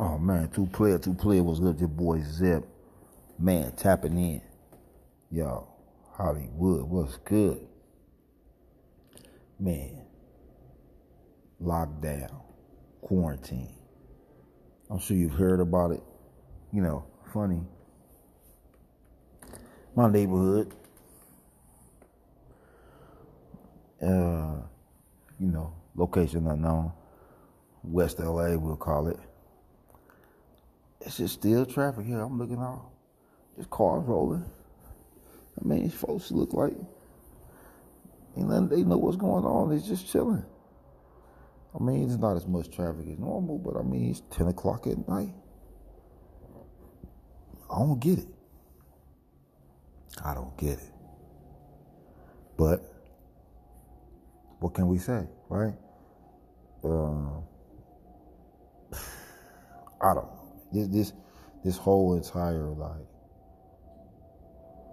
Oh man, two player, two player was good. Your boy Zip, man, tapping in. Yo, Hollywood, what's good? Man, lockdown, quarantine. I'm sure you've heard about it. You know, funny. My neighborhood, uh, you know, location unknown, West LA, we'll call it it's just still traffic here. I'm looking out. Just cars rolling. I mean, these folks look like and then they know what's going on. They're just chilling. I mean, it's not as much traffic as normal, but I mean, it's 10 o'clock at night. I don't get it. I don't get it. But what can we say, right? Uh, I don't this this this whole entire like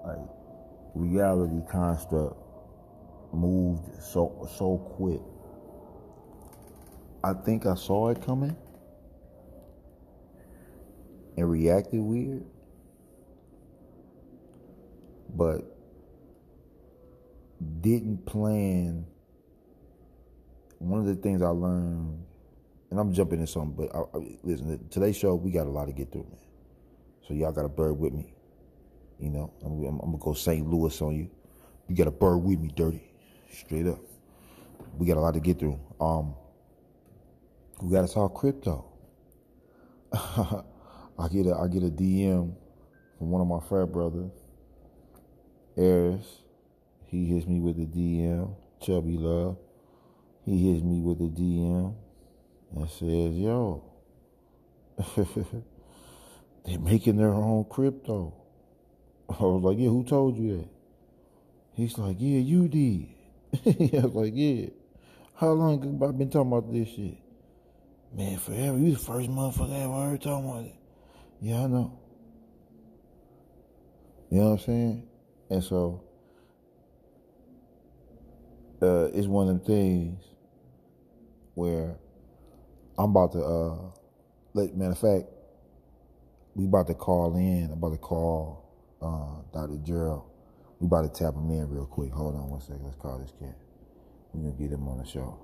like reality construct moved so so quick. I think I saw it coming and reacted weird. But didn't plan one of the things I learned and I'm jumping in something, but I, I, listen, today's show we got a lot to get through, man. So y'all got a bird with me. You know, I'm, I'm, I'm gonna go St. Louis on you. You got a bird with me, dirty, straight up. We got a lot to get through. Um, we got to talk crypto. I get a I get a DM from one of my frat brothers, Eris. He hits me with a DM. Chubby Love. He hits me with a DM and says, yo, they're making their own crypto. I was like, yeah, who told you that? He's like, yeah, you did. I was like, yeah. How long have I been talking about this shit? Man, forever. You the first motherfucker I ever heard talking about it. Yeah, I know. You know what I'm saying? And so, uh, it's one of them things where I'm about to uh let matter of fact, we about to call in, I'm about to call uh Dr. Gerald. We about to tap him in real quick. Hold on one second. Let's call this cat. We're gonna get him on the show.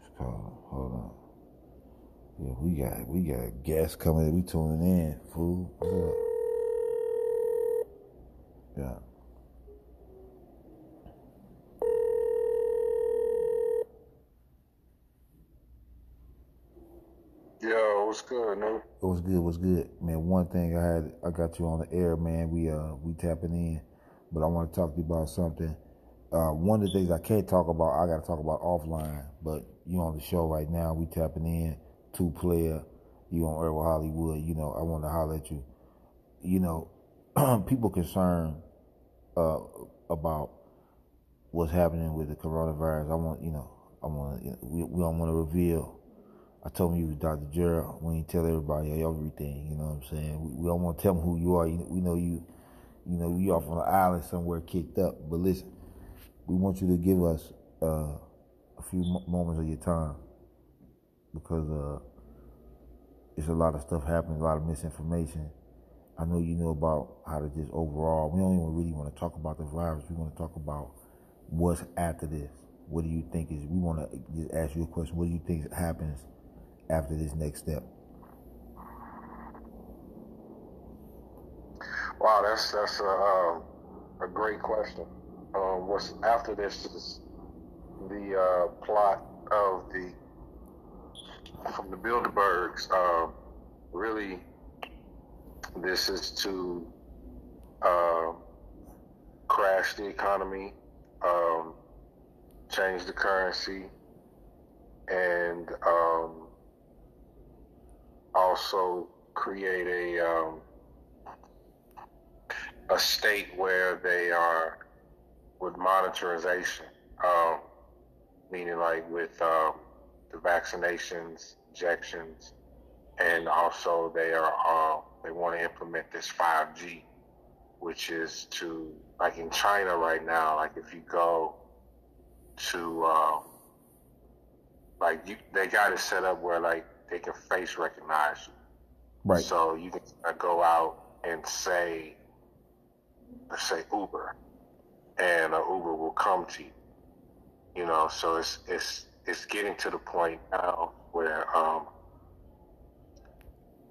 Let's call him. Hold on. Yeah, we got we got guests coming. We tuning in, fool. What's up? Yeah. Yo, what's good, man? Was good, was good. Man, one thing I had I got you on the air, man. We uh we tapping in. But I want to talk to you about something. Uh one of the things I can't talk about, I gotta talk about offline. But you on the show right now, we tapping in, two player, you on Earl Hollywood, you know, I wanna holler at you. You know, people concerned uh about what's happening with the coronavirus. I want, you know, I want you know, we, we don't want to reveal I told him you was Dr. Gerald. We ain't tell everybody everything. You know what I'm saying? We, we don't want to tell them who you are. You, we know you. You know you off on an island somewhere kicked up. But listen, we want you to give us uh, a few moments of your time because uh, it's a lot of stuff happening, a lot of misinformation. I know you know about how to just overall. We don't even really want to talk about the virus. We want to talk about what's after this. What do you think is? We want to just ask you a question. What do you think happens after this next step? Wow, that's that's a uh, a great question. Um, what's after this is the uh, plot of the from the Bilderbergs. Uh, really, this is to uh, crash the economy, um, change the currency, and um, also create a um, a state where they are with monitorization, um, meaning like with um, the vaccinations, injections, and also they are uh, they want to implement this 5G, which is to like in China right now. Like if you go to uh, like you, they got it set up where like they can face recognize you. Right. So you can go out and say, let's say Uber, and an Uber will come to you. You know, so it's it's it's getting to the point now where um,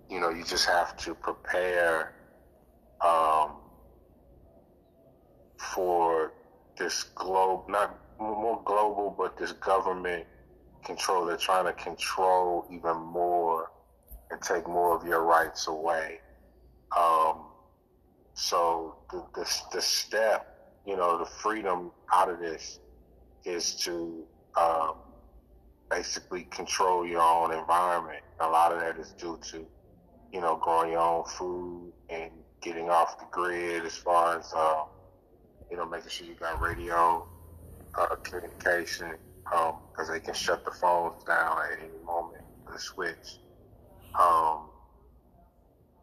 you know you just have to prepare um, for this globe, not more global, but this government control. They're trying to control even more and take more of your rights away. Um, so the, the, the step, you know, the freedom out of this is to um, basically control your own environment. A lot of that is due to, you know, growing your own food and getting off the grid as far as, uh, you know, making sure you got radio uh, communication because um, they can shut the phones down at any moment. The switch. Um,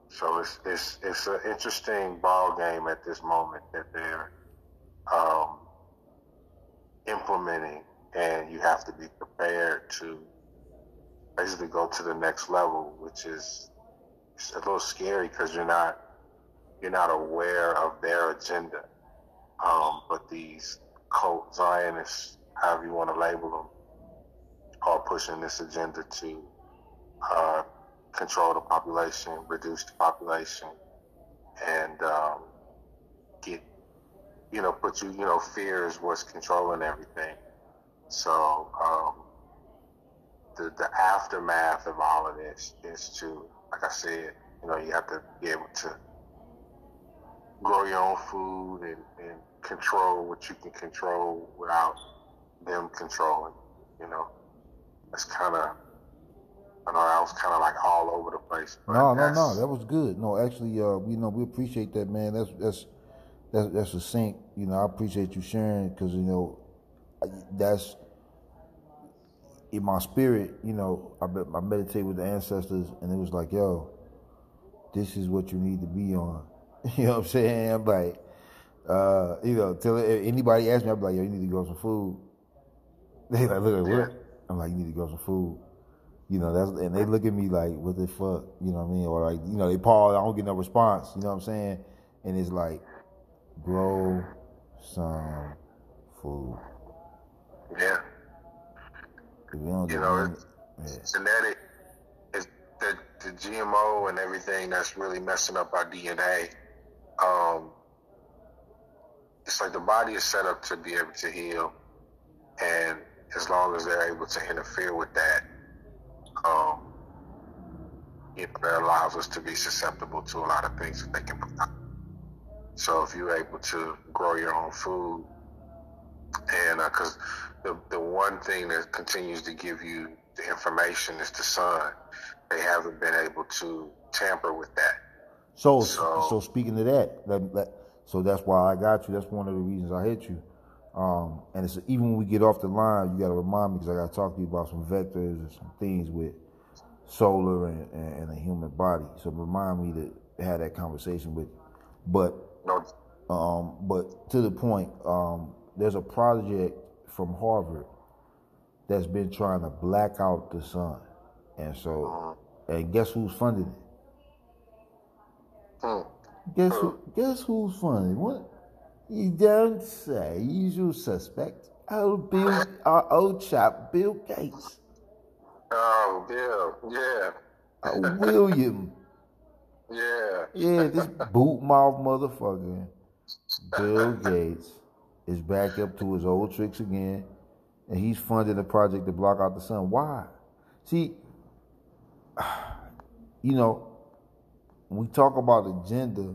so it's it's it's an interesting ball game at this moment that they're um, implementing, and you have to be prepared to basically go to the next level, which is it's a little scary because you're not you're not aware of their agenda. Um, but these cult Zionists, however you want to label them, are pushing this agenda to uh, control the population, reduce the population, and um, get, you know, put you, you know, fear is what's controlling everything. So um, the the aftermath of all of this is to, like I said, you know, you have to be able to grow your own food and, and control what you can control without them controlling. You know, that's kind of. I know I was kind of like all over the place. No, no, no. That was good. No, actually, uh, you know, we appreciate that, man. That's that's that's that's a sync. You know, I appreciate you sharing because you know, that's in my spirit. You know, I I meditate with the ancestors, and it was like, yo, this is what you need to be on. You know what I'm saying? I'm like, uh, you know, tell anybody ask me, I'm like, yo, you need to grow some food. They like, look at what? I'm like, you need to grow some food. You know, that's and they look at me like, what the fuck? You know what I mean? Or like, you know, they pause, I don't get no response. You know what I'm saying? And it's like, grow some food. Yeah. You know, it's yeah. genetic. It's the, the GMO and everything that's really messing up our DNA. Um, it's like the body is set up to be able to heal, and as long as they're able to interfere with that, um, you know, that allows us to be susceptible to a lot of things that they can provide. So if you're able to grow your own food, and because uh, the the one thing that continues to give you the information is the sun, they haven't been able to tamper with that. So, so, so speaking to that, that, that so that's why I got you. That's one of the reasons I hit you. Um, and it's even when we get off the line, you got to remind me because I got to talk to you about some vectors and some things with solar and, and, and, the human body. So remind me to have that conversation with you. But, um, but to the point, um, there's a project from Harvard that's been trying to black out the sun, and so, and guess who's funding it? Hmm. Guess who, guess who's funny? What? You don't say. Usual suspect. Oh, Bill, our old chap, Bill Gates. Oh, Bill, yeah. Uh, William. yeah. Yeah, this boot mouth motherfucker, Bill Gates, is back up to his old tricks again, and he's funding a project to block out the sun. Why? See, you know, when we talk about agenda,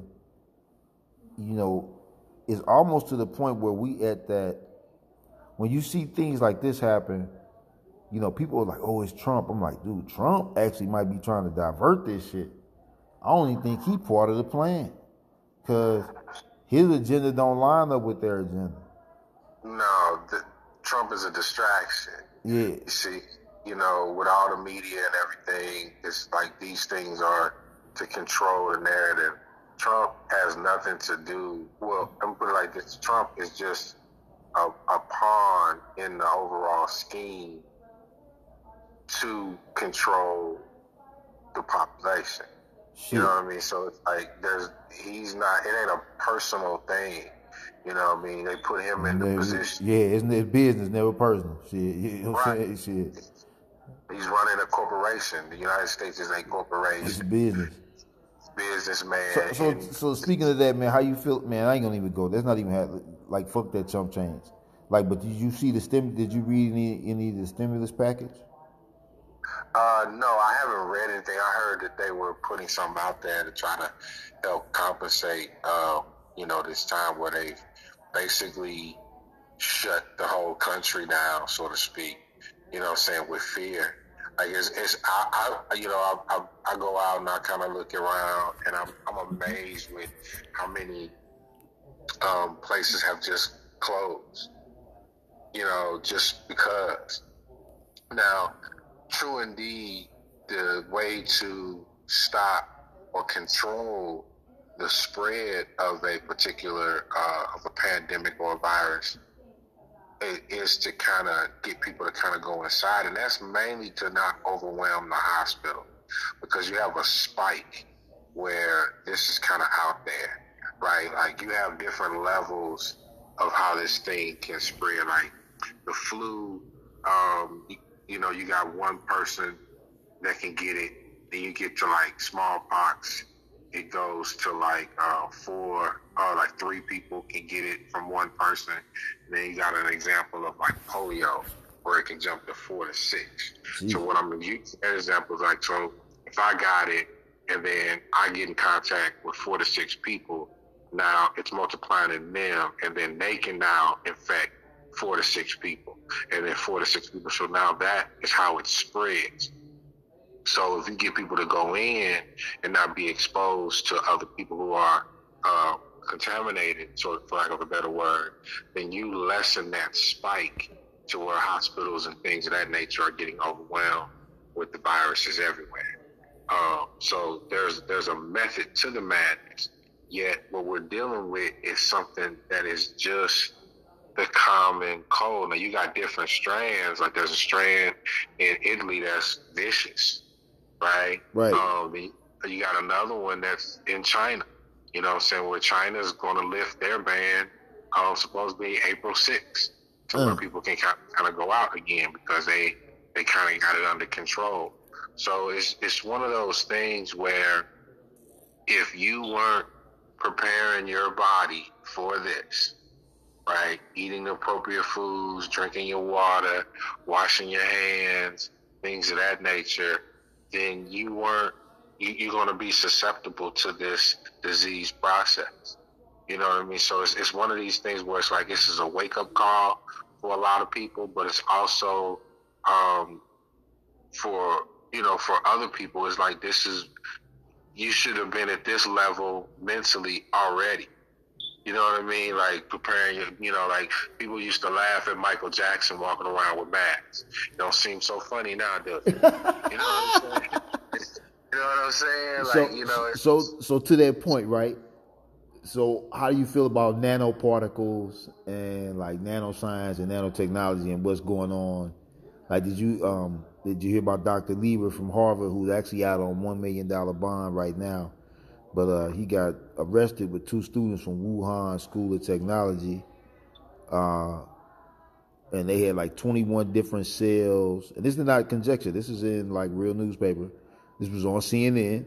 you know, it's almost to the point where we at that when you see things like this happen, you know, people are like, oh, it's Trump. I'm like, dude, Trump actually might be trying to divert this shit. I even think he part of the plan. Cause his agenda don't line up with their agenda. No, the, Trump is a distraction. Yeah. You see, you know, with all the media and everything, it's like these things are to control the narrative. Trump has nothing to do. Well, I'm put it like this: Trump is just a, a pawn in the overall scheme to control the population. Shit. You know what I mean? So it's like there's he's not. It ain't a personal thing. You know what I mean? They put him in the position. Yeah, it's, it's business, never personal. Shit, you know what right. Shit. He's running a corporation. The United States is a corporation. It's business. Businessman. So, so, so, speaking of that, man, how you feel? Man, I ain't gonna even go. That's not even have, like fuck that chump change. Like, but did you see the stim? Did you read any any of the stimulus package? Uh, no, I haven't read anything. I heard that they were putting something out there to try to help compensate. Uh, you know, this time where they've basically shut the whole country down, so to speak. You know, what I'm saying with fear. Like it's, it's I, I you know, I, I, I go out and I kind of look around, and I'm, I'm amazed with how many um, places have just closed. You know, just because. Now, true indeed, the way to stop or control the spread of a particular uh, of a pandemic or a virus is to kind of get people to kind of go inside, and that's mainly to not overwhelm the hospital because you have a spike where this is kind of out there, right? Like you have different levels of how this thing can spread. Like the flu, um, you, know, you got one person that can get it, then you get to like smallpox it goes to like uh, four, uh, like three people can get it from one person. And then you got an example of like polio, where it can jump to four to six. Jeez. So what I'm gonna use an example is like, so if I got it and then I get in contact with four to six people, now it's multiplying in them, and then they can now infect four to six people, and then four to six people. So now that is how it spreads. So if you get people to go in and not be exposed to other people who are uh, contaminated, so for lack of a better word, then you lessen that spike to where hospitals and things of that nature are getting overwhelmed with the viruses everywhere. Uh, so there's there's a method to the madness. Yet what we're dealing with is something that is just the common cold. Now you got different strands. Like there's a strand in Italy that's vicious right? Right. Um, you got another one that's in China. You know what I'm saying? Where China's going to lift their ban, um, supposedly April 6th, to uh. where people can kind of go out again because they, they kind of got it under control. So it's, it's one of those things where if you weren't preparing your body for this, right? Eating the appropriate foods, drinking your water, washing your hands, things of that nature, then you weren't you, are going to be susceptible to this disease process. You know what I mean? So it's, it's one of these things where it's like this is a wake up call for a lot of people, but it's also um, for you know for other people. It's like this is you should have been at this level mentally already. You know what I mean? Like preparing, you know, like people used to laugh at Michael Jackson walking around with masks. Don't seem so funny now, does it? you know what I'm saying? you know what I'm saying? Like, so, you know. So, so to that point, right? So, how do you feel about nanoparticles and like nanoscience and nanotechnology and what's going on? Like, did you um did you hear about Dr. Lieber from Harvard, who's actually out on one million dollar bond right now? But uh, he got arrested with two students from Wuhan School of Technology. Uh, and they had like 21 different cells. And this is not conjecture. This is in like real newspaper. This was on CNN.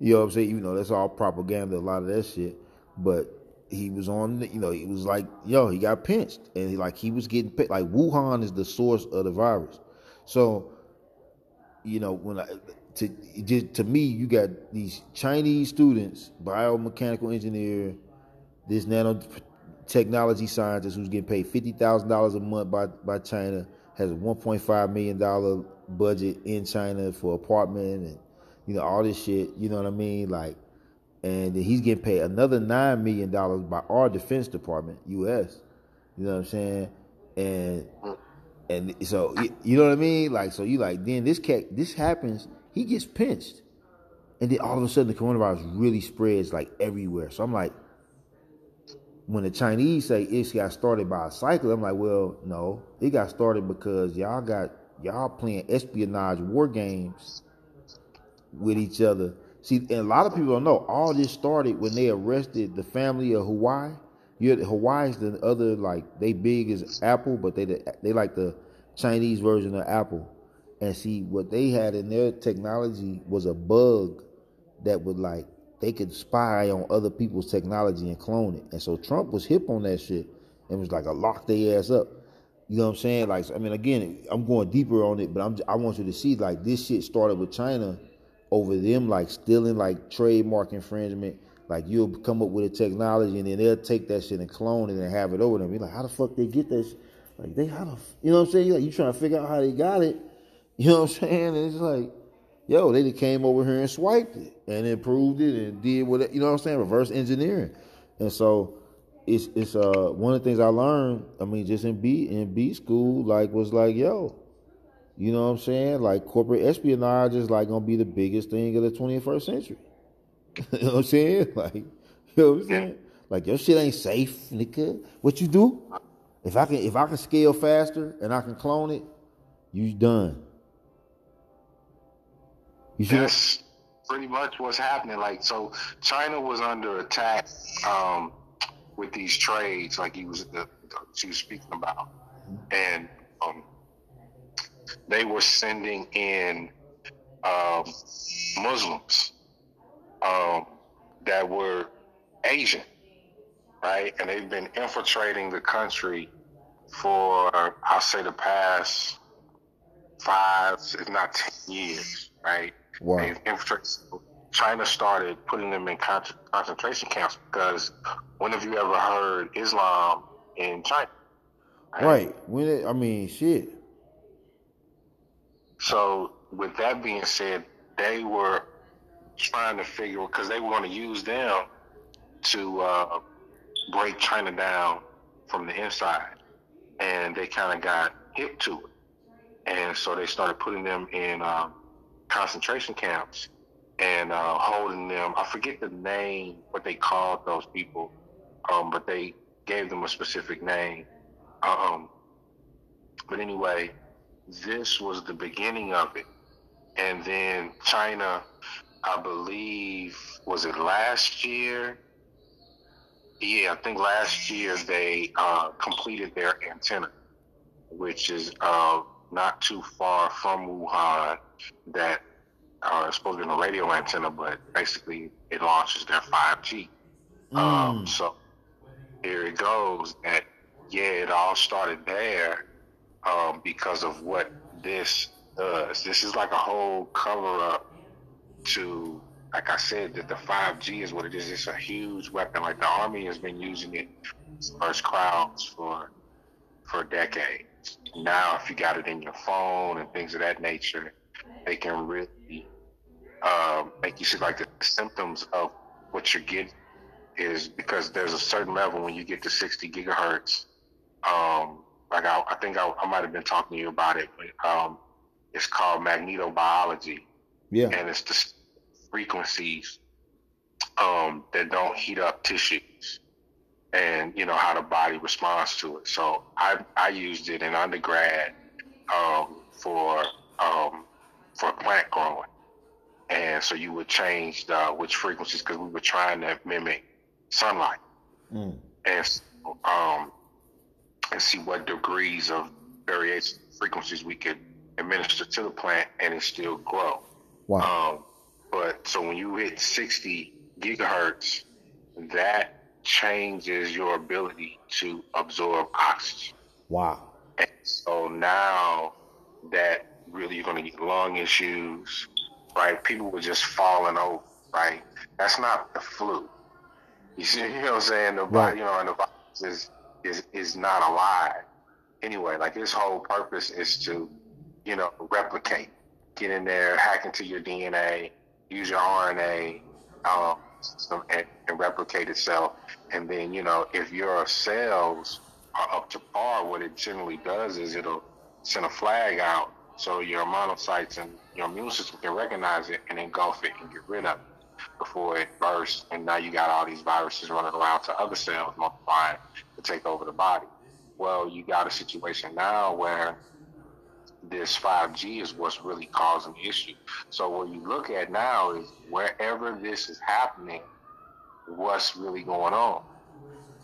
You know what I'm saying? You know, that's all propaganda, a lot of that shit. But he was on, you know, he was like, yo, he got pinched. And he, like, he was getting pinched. Like, Wuhan is the source of the virus. So, you know, when I, to to me, you got these Chinese students, biomechanical engineer, this nanotechnology scientist who's getting paid fifty thousand dollars a month by by China, has a one point five million dollar budget in China for apartment and you know all this shit. You know what I mean? Like, and then he's getting paid another nine million dollars by our Defense Department, U.S. You know what I'm saying? And and so you know what I mean? Like, so you like then this cat this happens he gets pinched. And then all of a sudden the coronavirus really spreads like everywhere. So I'm like, when the Chinese say it got started by a cycle, I'm like, well, no, it got started because y'all got y'all playing espionage war games with each other. See, and a lot of people don't know all this started when they arrested the family of Huawei. You Huawei's the other like they big as Apple, but they they like the Chinese version of Apple. And see what they had in their technology was a bug that would like they could spy on other people's technology and clone it. And so Trump was hip on that shit and was like a lock their ass up. You know what I'm saying? Like I mean, again, I'm going deeper on it, but I'm I want you to see like this shit started with China over them like stealing like trademark infringement. Like you'll come up with a technology and then they'll take that shit and clone it and have it over them. Be like, how the fuck they get? Shit? Like they how the you know what I'm saying? Like you trying to figure out how they got it. You know what I'm saying? And it's like, yo, they just came over here and swiped it and improved it and did what you know what I'm saying? Reverse engineering. And so it's it's uh one of the things I learned. I mean, just in B in B school, like was like, yo, you know what I'm saying? Like corporate espionage is like gonna be the biggest thing of the 21st century. you know what I'm saying? Like, you know what I'm saying? Like your shit ain't safe, nigga. What you do? If I can if I can scale faster and I can clone it, you done. That's pretty much what's happening. Like so, China was under attack um, with these trades, like he was the, she was speaking about, and um, they were sending in um, Muslims um, that were Asian, right? And they've been infiltrating the country for, I'll say, the past five, if not 10 years, right? Wow. Infiltrated. China started putting them in concentration camps because when have you ever heard Islam in China? Right. right. When it, I mean, shit. So, with that being said, they were trying to figure because they want to use them to uh, break China down from the inside, and they kind of got hip to it, and so they started putting them in um, concentration camps and uh, holding them. I forget the name, what they called those people, um, but they gave them a specific name. Um, but anyway, this was the beginning of it. And then China, I believe, was it last year? Yeah, I think last year they uh, completed their antenna, which is uh, not too far from Wuhan. That uh, is supposed to be a radio antenna, but basically it launches their 5G. Mm. Um, so here it goes. That yeah, it all started there um, because of what this does. This is like a whole cover up to, like I said, that the 5G is what it is. It's a huge weapon. Like the Army has been using it first crowds for for decades. Now, if you got it in your phone and things of that nature, they can really um, make you see like the symptoms of what you're getting is because there's a certain level when you get to 60 gigahertz. Um, like I, I think I, I might have been talking to you about it, but um, it's called magnetobiology. Yeah. And it's the frequencies um, that don't heat up tissues and, you know, how the body responds to it. So I, I used it in undergrad um, for, um, for plant growing. And so you would change the, which frequencies because we were trying to mimic sunlight. Mm. And um, and see what degrees of variation frequencies we could administer to the plant and it still grow. Wow. Um, but so when you hit 60 gigahertz, that changes your ability to absorb oxygen. Wow. And so now that really you're going to get lung issues, right? People were just falling over, right? That's not the flu. You see, you know what I'm saying? The right. you know, and the virus is is is not alive anyway. Like his whole purpose is to, you know, replicate, get in there, hack into your DNA, use your RNA, um, and, and replicate itself. And then, you know, if your cells are up to par, what it generally does is it'll send a flag out so your monocytes and your immune system can recognize it and engulf it and get rid of it before it bursts. And now you got all these viruses running around to other cells multiplying to take over the body. Well, you got a situation now where this 5G is what's really causing the issue. So what you look at now is wherever this is happening, what's really going on.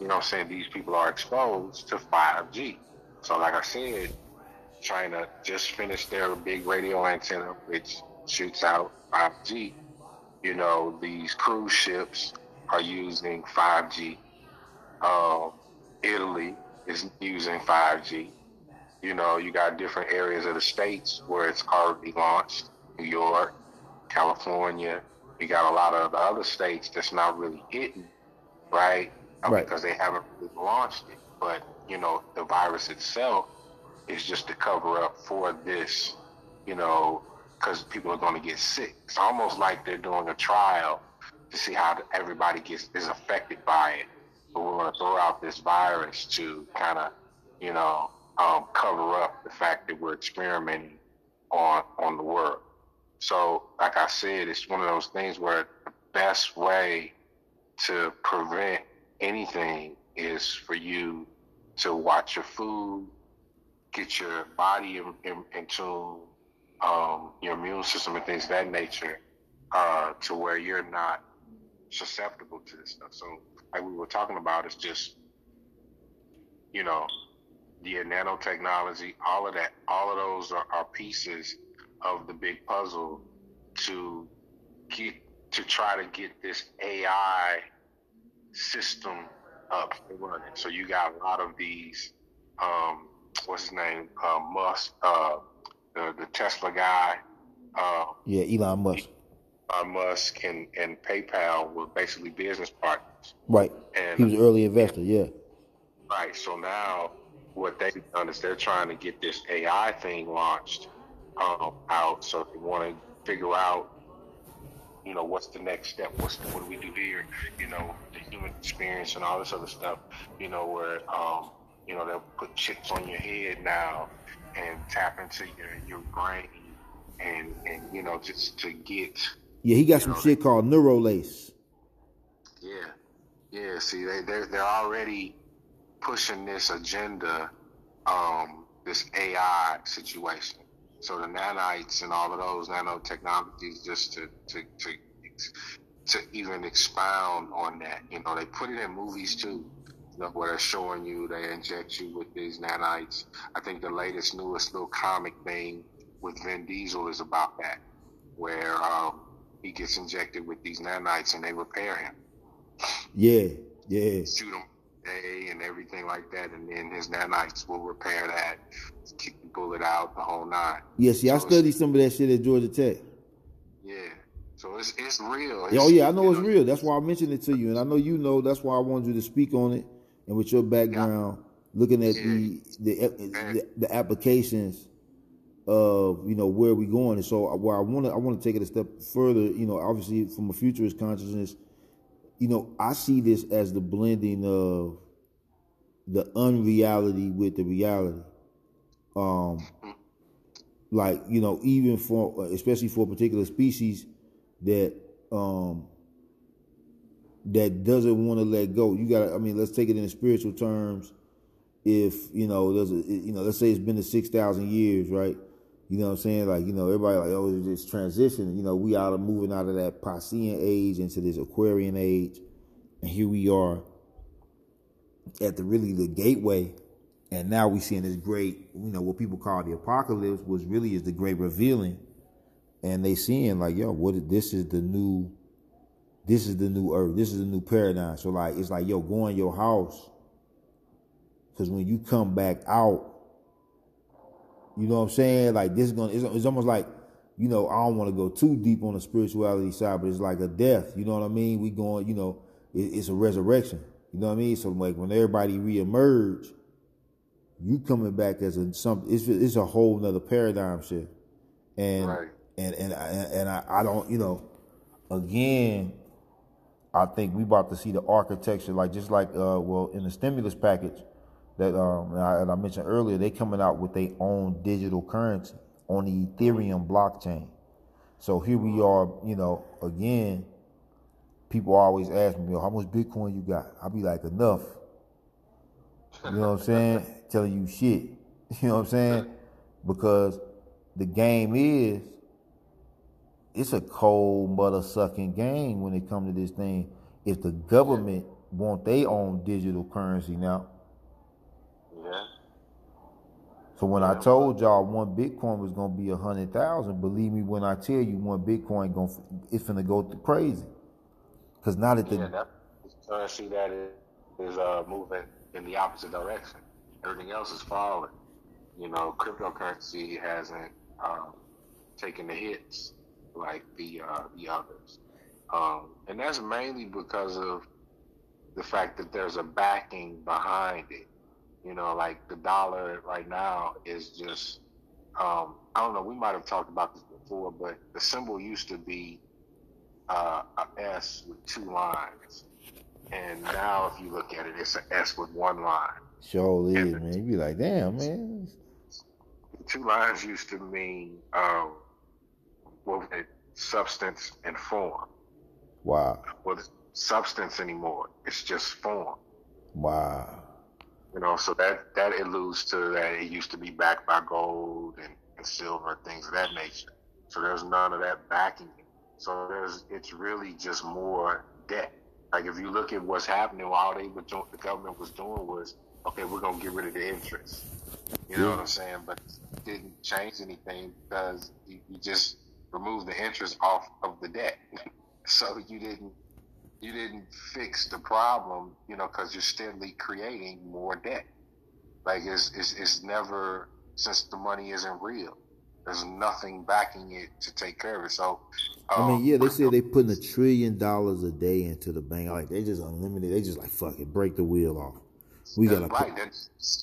You know I'm saying? These people are exposed to 5G. So like I said, China just finished their big radio antenna, which shoots out 5G. You know, these cruise ships are using 5G. Uh, Italy is using 5G. You know, you got different areas of the states where it's already launched. New York, California. You got a lot of the other states that's not really hitting, right? right. Because they haven't really launched it. But, you know, the virus itself is just to cover up for this, you know, because people are going to get sick. It's almost like they're doing a trial to see how everybody gets is affected by it. But we're going to throw out this virus to kind of, you know, um, cover up the fact that we're experimenting on on the world. So, like I said, it's one of those things where the best way to prevent anything is for you to watch your food, get your body in, in, in tune, um, your immune system and things of that nature, uh, to where you're not susceptible to this stuff. So, like we were talking about, it's just, you know, the nanotechnology, all of that, all of those are, are pieces of the big puzzle to get to try to get this AI system up and running. So you got a lot of these, um, what's his name, uh, Musk, uh, the the Tesla guy. Uh, yeah, Elon Musk. Elon Musk and, and PayPal were basically business partners. Right. And he was an early investor. Yeah. Right. So now what they've done is they're trying to get this AI thing launched um, out. So they want to figure out, you know, what's the next step? What's the, what do we do here? You know, the human experience and all this other stuff. You know, where um, you know they'll put chips on your head now and tap into your your brain and and you know just to get. Yeah, he got some know, shit called Neuralace. Yeah, yeah. See, they they're they're already pushing this agenda, um, this AI situation. So the nanites and all of those nanotechnologies, just to to to to even expound on that. You know, they put it in movies too. You know, where they're showing you, they inject you with these nanites. I think the latest, newest little comic thing with Vin Diesel is about that, where um, he gets injected with these nanites and they repair him. Yeah, yeah. Shoot him day and everything like that, and then his nanites will repair that, kick the bullet out, the whole nine. Yeah, see, so I studied some of that shit at Georgia Tech. Yeah, so it's it's real. Oh, it's, oh yeah, I know it's know, real. That's why I mentioned it to you, and I know you know. That's why I wanted you to speak on it, and with your background, yeah. looking at yeah. the, eh, eh, the, the the applications of you know where we going, and so uh, where I want to I want to take it a step further. You know, obviously from a futurist consciousness you know, I see this as the blending of the unreality with the reality. Um, like you know, even for especially for a particular species that um that doesn't want to let go. You got. I mean, let's take it in spiritual terms. If you know, there's a you know, let's say it's been the six thousand years, right? You know what I'm saying? Like, you know, everybody like, oh, it's transition. You know, we out of moving out of that Piscean age into this Aquarian age. And here we are at the really the gateway. And now we seeing this great, you know, what people call the apocalypse was really is the great revealing. And they seeing like, yo, what this is the new this is the new earth. This is the new paradigm. So like it's like, yo, go in your house. Cause when you come back out, you know what I'm saying? Like this is gonna. It's, it's almost like, you know, I don't want to go too deep on the spirituality side, but it's like a death. You know what I mean? We going, you know, it, it's a resurrection. You know what I mean? So like when everybody reemerge, you coming back as a something. It's it's a whole nother paradigm shift. And right. and and I, and I, I don't, you know, again, I think we about to see the architecture like just like uh well in the stimulus package that um I, I mentioned earlier, they coming out with their own digital currency on the Ethereum blockchain. So here we are, you know, again, people always ask me, how much Bitcoin you got? I'll be like, enough. You know what I'm saying? Telling you shit. You know what I'm saying? Because the game is, it's a cold mother sucking game when it comes to this thing. If the government want their own digital currency now. Yeah. So when I told y'all one Bitcoin was gonna be a hundred thousand, believe me when I tell you one Bitcoin gonna it's gonna go crazy. Cause now that the Yeah, that currency that is, is uh, moving in the opposite direction. Everything else is falling. You know, cryptocurrency hasn't um, taken the hits like the uh, the others, um, and that's mainly because of the fact that there's a backing behind it. You know, like the dollar right now is just um, I don't know. We might have talked about this before, but the symbol used to be uh, a S with two lines, and now if you look at it, it's an S with one line. Sure is, man. You be like, damn, man. Two lines used to mean um, it? substance and form. Wow. Well, substance anymore. It's just form. Wow. You know, so that that alludes to that it used to be backed by gold and, and silver, things of that nature. So there's none of that backing. So there's it's really just more debt. Like if you look at what's happening, all they were doing, the government was doing was, okay, we're gonna get rid of the interest. You know what I'm saying? But didn't change anything because you, you just removed the interest off of the debt. so you didn't you didn't fix the problem, you know, because you're steadily creating more debt. Like it's, it's it's never since the money isn't real. There's nothing backing it to take care of it. So, I mean, um, yeah, they say they putting a trillion dollars a day into the bank. Like they just unlimited. They just like fuck it, break the wheel off. We gotta. right. That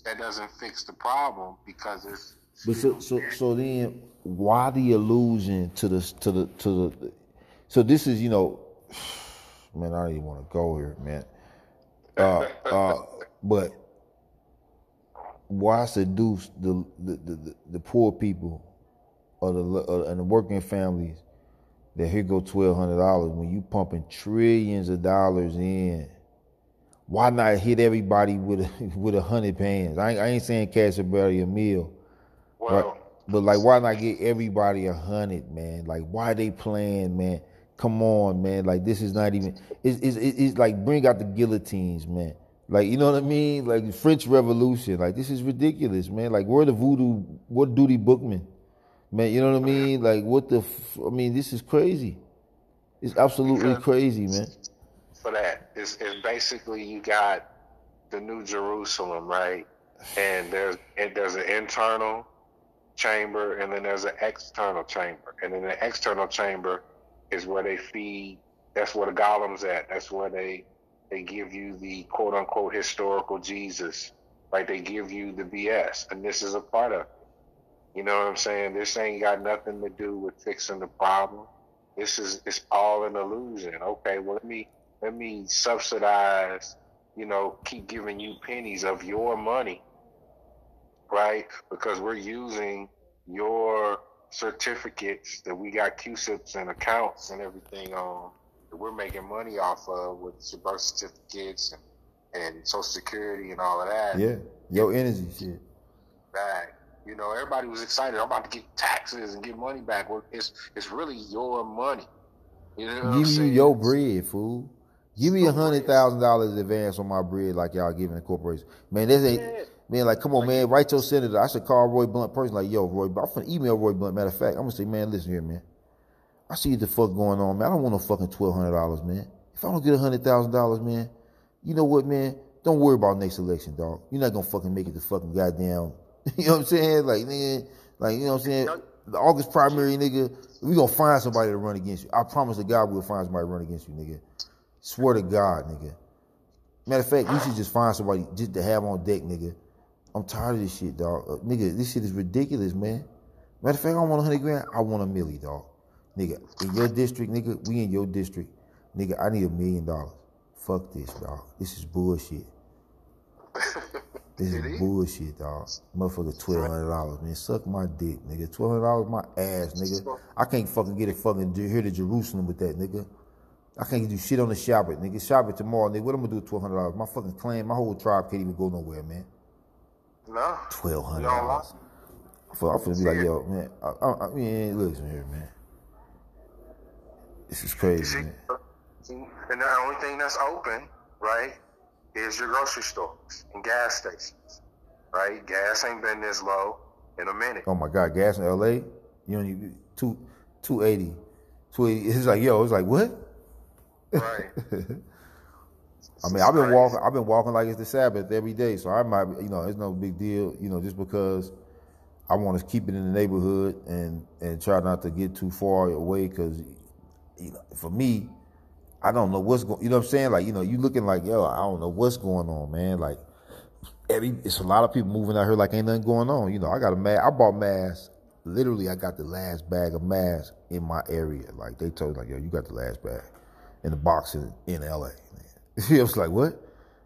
that doesn't fix the problem because it's But so so so then why the illusion to the to the to the so this is you know man I don't even want to go here man uh uh but why seduce the the, the, the, poor people or the or, and the working families that here go twelve hundred dollars when you pumping trillions of dollars in why not hit everybody with a, with a hundred pans I ain't, I ain't saying cash a barely a meal well. Right. But like, why not get everybody a hundred, man? Like, why they playing, man? Come on, man. Like, this is not even. It's it's, it's it's like bring out the guillotines, man. Like, you know what I mean? Like the French Revolution. Like, this is ridiculous, man. Like, where the voodoo? What Dutty Boukman, man? You know what I mean? Like, what the? F- I mean, this is crazy. It's absolutely Because- crazy, man. for that is is basically you got the New Jerusalem, right? And there's and there's an internal chamber and then there's an external chamber. And in the external chamber is where they feed that's where the golems at. That's where they they give you the quote unquote historical Jesus. Like they give you the BS. And this is a part of it. You know what I'm saying? This ain't got nothing to do with fixing the problem. This is it's all an illusion. Okay, well let me let me subsidize, you know, keep giving you pennies of your money, right? Because we're using your certificates that we got CUSIPs and accounts and everything on that we're making money off of with birth certificates and, and social security and all of that Yeah, your energy shit. back. You know, everybody was excited. I'm about to get taxes and get money back. Well, it's it's really your money. You know what I'm Give me saying? your bread, fool. Give me a hundred thousand dollars advance on my bread, like y'all giving the corporation. Man, this ain't Man. Like, come on, man. Write your senator. I should call Roy Blunt personally. Like, yo, Roy. I'm gonna email Roy Blunt. Matter of fact, I'm gonna say, man, listen here, man. I see what the fuck going on, man. I don't want no fucking twelve hundred dollars, man. If I don't get a hundred thousand dollars, man, you know what, man? Don't worry about next election, dog. You're not gonna fucking make it the fucking goddamn. You know what I'm saying? Like, nigga, like you know what I'm saying? The August primary, nigga. We gonna find somebody to run against you. I promise to God, we'll find somebody to run against you, nigga. Swear to God, nigga. Matter of fact, we should just find somebody just to have on deck, nigga. I'm tired of this shit, dog. Uh, nigga, this shit is ridiculous, man. Matter of fact, I want a hundred grand. I want a milli, dog. Nigga, in your district, nigga, we in your district. Nigga, I need a million dollars. Fuck this, dog. This is bullshit. This is bullshit, dog. Motherfucker, twelve hundred dollars, man. Suck my dick, nigga. Twelve hundred dollars, my ass, nigga. I can't fucking get it fucking here to Jerusalem with that, nigga. I can't do shit on the Shabbat, nigga. Shabbat tomorrow, nigga. What I'm gonna do with twelve hundred dollars? My fucking clan, my whole tribe can't even go nowhere, man. No. Twelve hundred dollars. For I'm finna be like, yo, man. I, I, I mean, listen here, man. This is crazy, See, man. and the only thing that's open, right, is your grocery stores and gas stations, right? Gas ain't been this low in a minute. Oh my God, gas in L.A. You only two two eighty. Two eighty. It's like, yo, it's like what? Right. I mean, I've been walking. I've been walking like it's the Sabbath every day, so I might, you know, it's no big deal, you know, just because I want to keep it in the neighborhood and and try not to get too far away, because, you know, for me, I don't know what's going. You know what I'm saying? Like, you know, you looking like, yo, I don't know what's going on, man. Like, every it's a lot of people moving out here like ain't nothing going on. You know, I got a mask. I bought masks. Literally, I got the last bag of masks in my area. Like they told me, like, yo, you got the last bag in the box in, in L.A. I was like, what?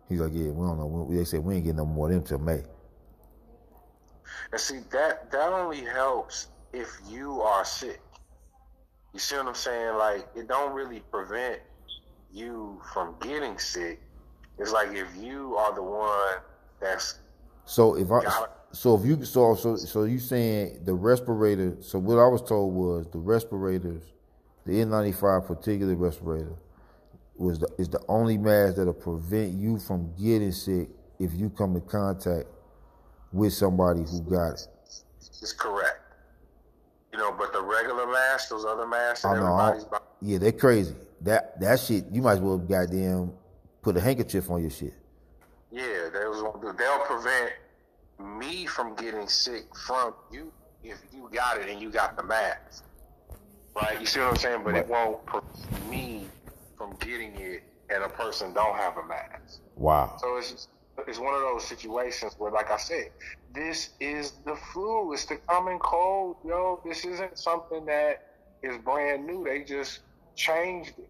He's like, yeah, we don't know. They said we ain't getting no more of them till May. And see that that only helps if you are sick. You see what I'm saying? Like it don't really prevent you from getting sick. It's like if you are the one that's So if I, Got it. so if you, so so so you saying the respirator? So what I was told was the respirators, the N95 particular respirator, was the is the only mask that'll prevent you from getting sick if you come in contact with somebody who got it. it. is correct. You know, but the regular masks, those other masks that I know. I- buying, Yeah, they're crazy. That that shit, you might as well goddamn put a handkerchief on your shit. yeah, those won't. They'll prevent me from getting sick from you if you got it and you got the mask. Right? You see what I'm saying? But it won't prevent me from getting it and a person don't have a mask. Wow. So it's it's one of those situations where, like I said, this is the flu. It's the common cold, yo. This isn't something that is brand new. They just changed it.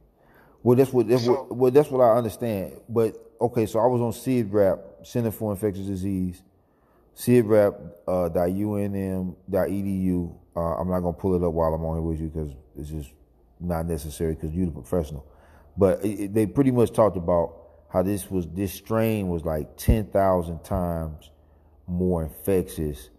Well, that's what, that's So- what well that's what I understand. But okay, so I was on CIDRAP, Center for Infectious Disease, CIDRAP uh, dot UNM dot edu. Uh, I'm not gonna pull it up while I'm on here with you because it's just not necessary because you're the professional. But it, they pretty much talked about how this was this strain was like ten thousand times more infectious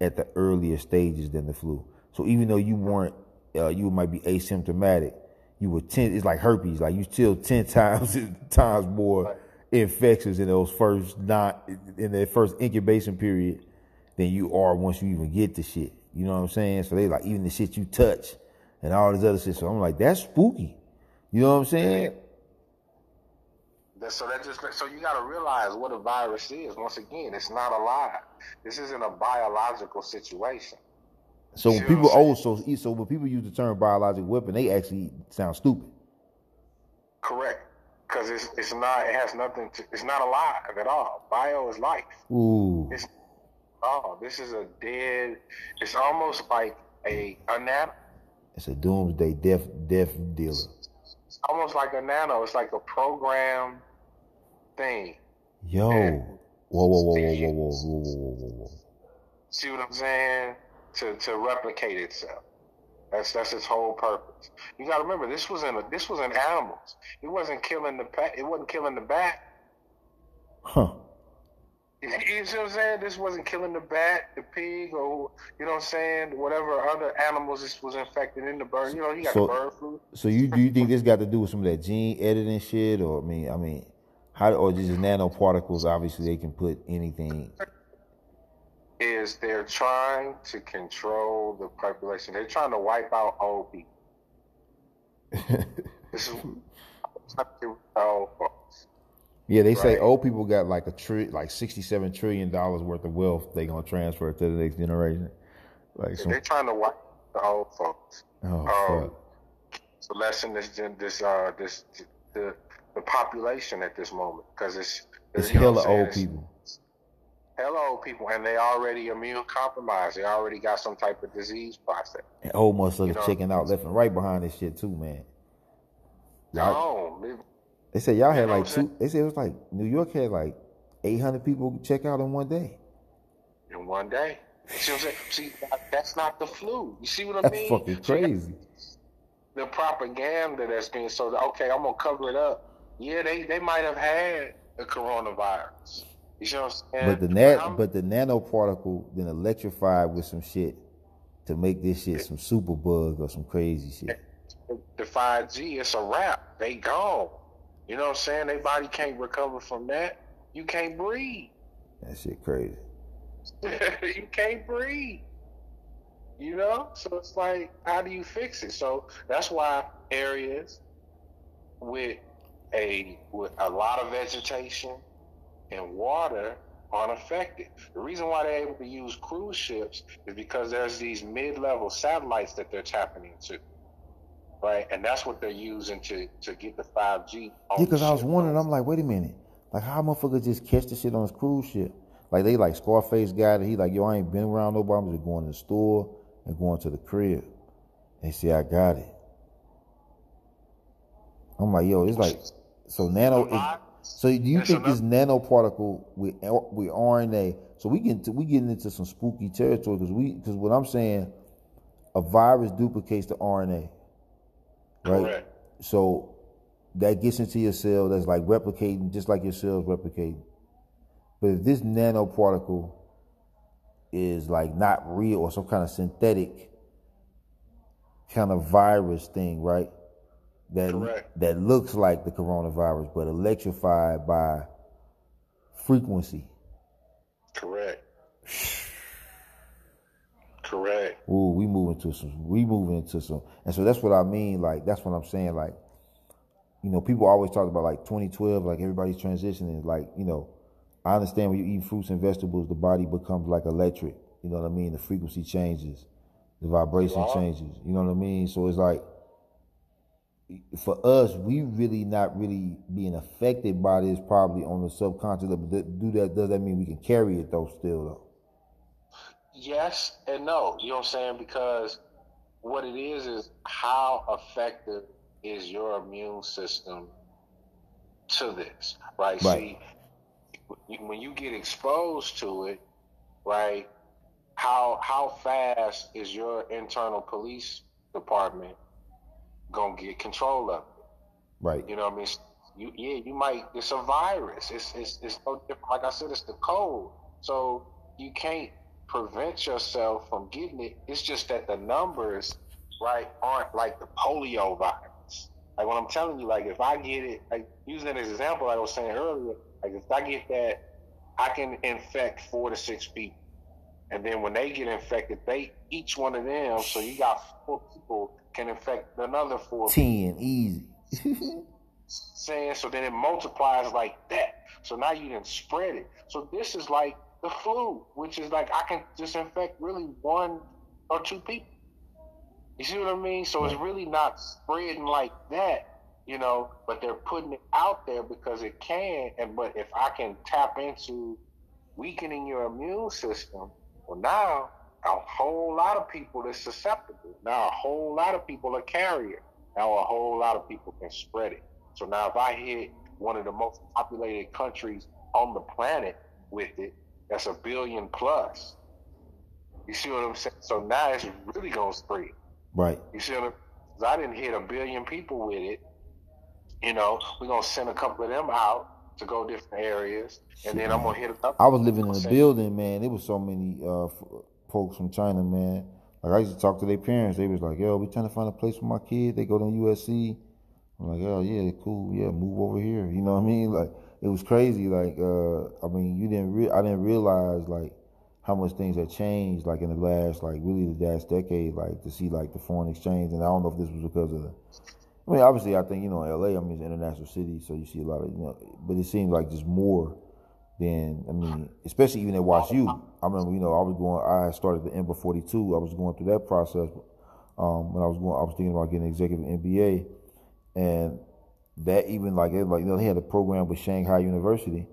at the earlier stages than the flu. So even though you weren't, uh, you might be asymptomatic, you were ten. It's like herpes. Like you still ten times times more infectious in those first not in that first incubation period than you are once you even get the shit. You know what I'm saying? So they like even the shit you touch and all this other shit. So I'm like, that's spooky. You know what I'm saying? So that just so you got to realize what a virus is. Once again, it's not alive. This isn't a biological situation. So when people oh so so when people use the term biological weapon, they actually sound stupid. Correct. Because it's it's not. It has nothing to. It's not alive at all. Bio is life. Ooh. It's oh, this is a dead. It's almost like a a nano. It's a doomsday death death dealer. It's almost like a nano. It's like a program thing. Yo. Whoa, whoa, whoa, whoa, whoa, whoa, whoa, whoa, whoa, whoa. See what I'm saying? To to replicate itself. That's that's its whole purpose. You got to remember, this was in a, this was in animals. It wasn't killing the pet. It wasn't killing the bat. Huh. You see what I'm saying? This wasn't killing the bat, the pig, or you know what I'm saying? Whatever other animals this was infected in the bird. You know, you got So- the bird flu. So you do you think this got to do with some of that gene editing shit, or I mean, I mean, how or just nanoparticles? Obviously, they can put anything. Is they're trying to control the population. They're trying to wipe out old people. This is folks. Yeah, they say old people got like a tri- like sixty-seven trillion dollars worth of wealth they gonna transfer to the next generation. Like some, They're trying to wipe the old folks. oh um, fuck. to lessen this gen- this uh this the the population at this moment because it's It's hella what I'm saying? old people. Hello, old people and they already immune compromised they already got some type of disease process And old motherfuckers checking out left and right behind this shit too, man. Y'all- no They said y'all had like two. They said it was like New York had like eight hundred people check out in one day. in one day see what I'm saying see that's not the flu you see what I That's mean fucking So crazy. the propaganda that's being sold okay I'm gonna cover it up yeah they they might have had a coronavirus You see what I'm saying? But the nat, but the nanoparticle then electrified with some shit to make this shit some super bug or some crazy shit. The 5G, it's a wrap. They gone. You know what I'm saying? Their body can't recover from that. You can't breathe. That shit crazy. you can't breathe. You know? So it's like, how do you fix it? So that's why areas with a with a lot of vegetation and water unaffected. The reason why they're able to use cruise ships is because there's these mid-level satellites that they're tapping into. Right, and that's what they're using to to get the five G. Yeah, because I was wondering, I'm like, wait a minute, like how motherfucker just catch the shit on his cruise ship? Like they like Scarface guy he like, yo, I ain't been around nobody. I'm just going to the store and going to the crib. They see, I got it. I'm like, yo, it's like so nano. Is, so do you think this nanoparticle with with RNA? So we get we getting into some spooky territory because we because what I'm saying, a virus duplicates the RNA, right? Correct. So that gets into your cell that's like replicating just like your cells replicating. But if this nanoparticle is like not real or some kind of synthetic kind of virus thing, right? that Correct. that looks like the coronavirus, but electrified by frequency. Correct. Correct. Ooh, we move into some. We move into some, and so that's what I mean. Like that's what I'm saying. Like, you know, people always talk about like 2012, like everybody's transitioning. Like, you know, I understand when you eat fruits and vegetables, the body becomes like electric. You know what I mean? The frequency changes, the vibration uh-huh. changes. You know what I mean? So it's like for us, we really not really being affected by this probably on the subconscious level. Do that? Does that mean we can carry it though? Still though. Yes and no. You know what I'm saying? Because what it is is how effective is your immune system to this, right? right. See, when you get exposed to it, right? How how fast is your internal police department gonna get control of it. Right. You know what I mean? You yeah, you might. It's a virus. It's it's it's no different. Like I said, it's the code. So you can't prevent yourself from getting it. It's just that the numbers, right, aren't like the polio virus. Like when I'm telling you, like if I get it, like using an example, like I was saying earlier, like if I get that, I can infect four to six people. And then when they get infected, they each one of them, so you got four people can infect another four. Ten, easy. saying so then it multiplies like that. So now you can spread it. So this is like the flu, which is like I can just infect really one or two people. You see what I mean? So it's really not spreading like that, you know, but they're putting it out there because it can. And but if I can tap into weakening your immune system, well now a whole lot of people is susceptible. Now a whole lot of people are carrier. Now a whole lot of people can spread it. So now if I hit one of the most populated countries on the planet with it, that's a billion plus. You see what I'm saying? So now it's really gonna spread. Right. You see what I'm I didn't hit a billion people with it. You know, we're gonna send a couple of them out to go different areas, and then I'm gonna hit a couple. I was living in a building, man. It was so many uh, folks from China, man. Like I used to talk to their parents. They was like, "Yo, we trying to find a place for my kid. They go to USC." I'm like, "Oh yeah, cool. Yeah, move over here." You know what I mean? Like it was crazy. Like uh, I mean, you didn't. Re- I didn't realize like how much things had changed. Like in the last, like really the last decade. Like to see like the foreign exchange, and I don't know if this was because of. The, I mean, obviously, I think you know, LA. I mean, it's an international city, so you see a lot of you know. But it seems like just more then I mean, especially even at Wash I remember you know I was going. I started the Ember 42. I was going through that process um, when I was going. I was thinking about getting an executive MBA, and that even like it, like you know they had a program with Shanghai University,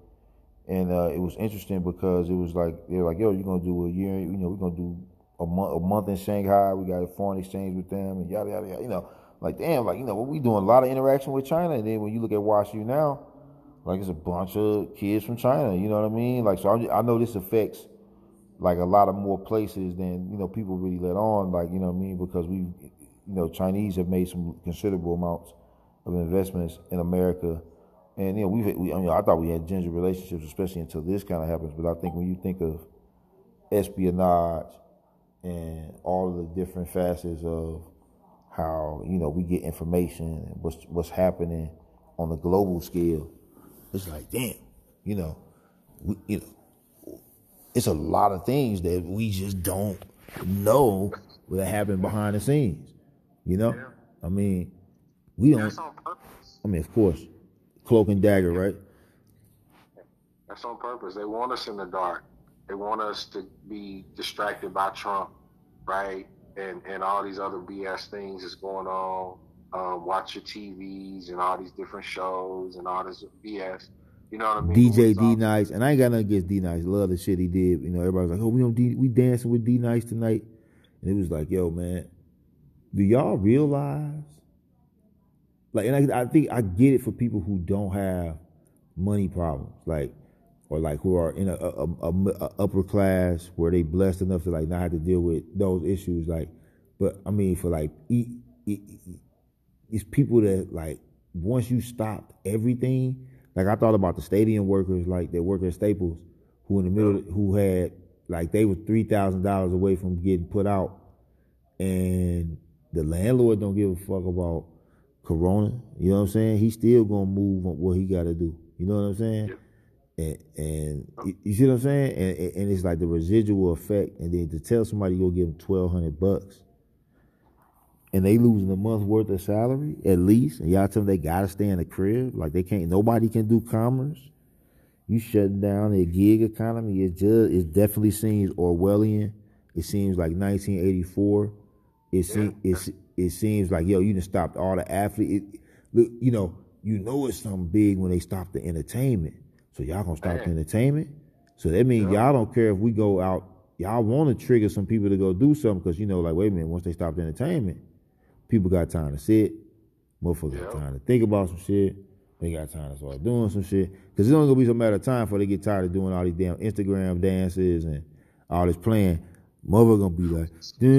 and uh, it was interesting because it was like they're like yo you're gonna do a year you know we're gonna do a month a month in Shanghai. We got a foreign exchange with them and yada yada yada. You know like damn like you know we doing a lot of interaction with China, and then when you look at Wash U now like it's a bunch of kids from China. You know what I mean? Like so, I, I know this affects like a lot of more places than you know people really let on. Like you know what I mean? Because we, you know, Chinese have made some considerable amounts of investments in America And you know, we've we, I mean, I thought we had ginger relationships, especially until this kind of happens. But I think when you think of espionage and all of the different facets of how you know we get information and what's what's happening on the global scale, it's like, damn, you know, we, you know, it's a lot of things that we just don't know what happened behind the scenes. You know. I mean, we don't. That's on purpose. I mean, of course, cloak and dagger, right? That's on purpose. They want us in the dark. They want us to be distracted by Trump, right? And and all these other BS things that's going on. Um, watch your TVs and all these different shows and all this BS. You know what I mean? DJ D Nice, and I ain't got nothing against D Nice. Love the shit he did. You know, everybody's like, "Oh, we on D, we dancing with D Nice tonight," and it was like, "Yo, man, do y'all realize?" Like, and I, I think I get it for people who don't have money problems, like, or like who are in a, a, a, a upper class where they blessed enough to like not have to deal with those issues. Like, but I mean, for like, e- e- it's people that like once you stopped everything. Like I thought about the stadium workers, like that work at Staples, who in the middle, who had like they were three thousand dollars away from getting put out, and the landlord don't give a fuck about Corona. You know what I'm saying? He's still gonna move on what he got to do. You know what I'm saying? And, and you- you see what I'm saying? And, and- and it's like the residual effect. And then to tell somebody you'll give them twelve hundred bucks, and they losing a month's worth of salary at least, and y'all tell them they gotta stay in the crib, like they can't. Nobody can do commerce. You shutting down the gig economy. It just it definitely seems Orwellian. It seems like 1984. It seems it's it seems like yo, you done stopped all the athlete. It, look, you know, you know it's something big when they stop the entertainment. So y'all gonna stop the entertainment. So that means y'all don't care if we go out. Y'all want to trigger some people to go do something because you know, like, wait a minute, once they stop the entertainment, people got time to sit. Motherfuckers got time to think about some shit. They got time to start doing some shit. Because it's only gonna be some matter of time before they get tired of doing all these damn Instagram dances and all this playing. Mother gonna be like, you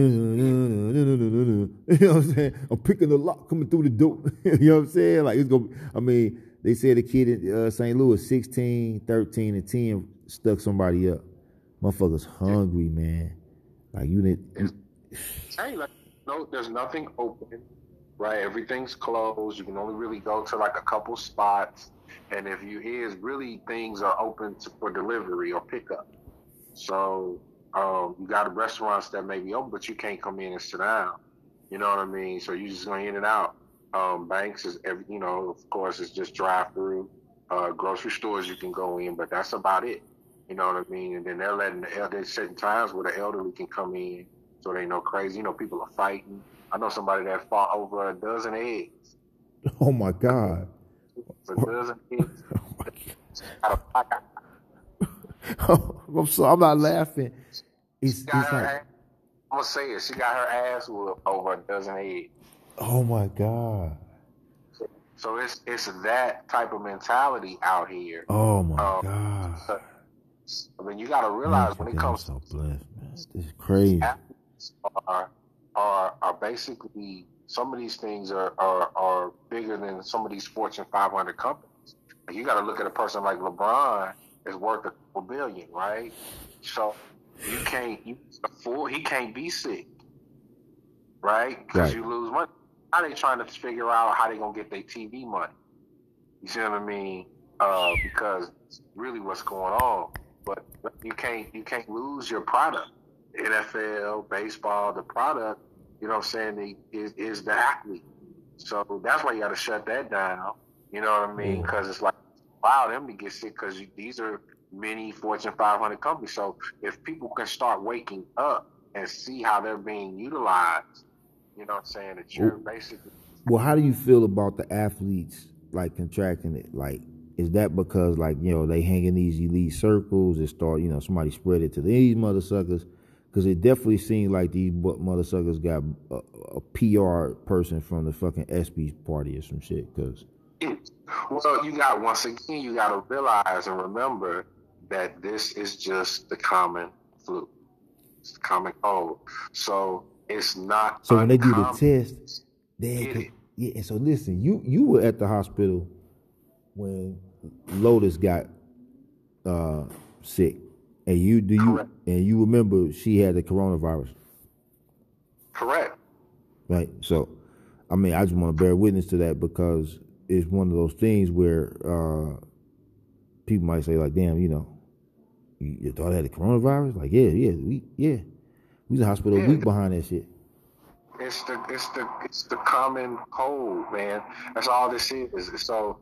know what I'm saying? I'm picking the lock coming through the door. you know what I'm saying? Like it's gonna. I mean, they said the kid in uh, St. Louis, 16, 13, and 10, stuck somebody up. Motherfuckers hungry, man. Like you didn't. Hey, like, no, there's nothing open, right? Everything's closed. You can only really go to like a couple spots, and if you is really things are open to, for delivery or pickup. So um, you got restaurants that may be open, but you can't come in and sit down. You know what I mean? So you're just going in and out. Um, banks is every, you know, of course, it's just drive through. Uh, grocery stores you can go in, but that's about it. You know what I mean? And then they're letting the el- there's certain times where the elderly can come in, so they know crazy. You know, people are fighting. I know somebody that fought over a dozen eggs. Oh my God. A dozen eggs. Oh my Out of pocket. God. I'm so I'm not laughing. It's, it's Got her like, ass, I'm gonna say it. She got her ass whooped over a dozen eggs. oh my God. So it's it's that type of mentality out here. Oh my Um, God. I mean, you got to realize when it comes so blessed, man. This is crazy. are are are basically some of these things are are, are bigger than some of these Fortune 500 companies. You got to look at a person like LeBron is worth a billion, right? So you can't you afford he can't be sick, right? Because Right. you lose money. Now they trying to figure out how they gonna get their TV money. You see what I mean? Uh, because really what's going on. But you can't you can't lose your product. NFL, baseball, the product, you know what I'm saying, the- is, is the athlete. So that's why you got to shut that down. You know what I mean? Because it's like, allow them to get sick because these are many Fortune 500 companies. So if people can start waking up and see how they're being utilized, you know what I'm saying, that you're basically Well, how do you feel about the athletes like contracting it? Like, is that because like you know they hang in these elite circles and start you know somebody spread it to these mother suckers? Because it definitely seems like these bu- mother suckers got a, a PR person from the fucking ESPYS party or some shit. Because Well, you got once again, you got to realize and remember that this is just the common flu, it's the common cold. So it's not. so when they do the test, they yeah. And so listen, you you were at the hospital when Lotus got uh, sick, and you do you Correct. and you remember she had the coronavirus, Correct. right? So, I mean, I just want to bear witness to that because it's one of those things where uh, people might say like, "Damn, you know, your daughter had the coronavirus." Like, yeah, yeah, we yeah, we was in the hospital a Yeah. week behind that shit. It's the it's the it's the common cold, man. That's all this is. So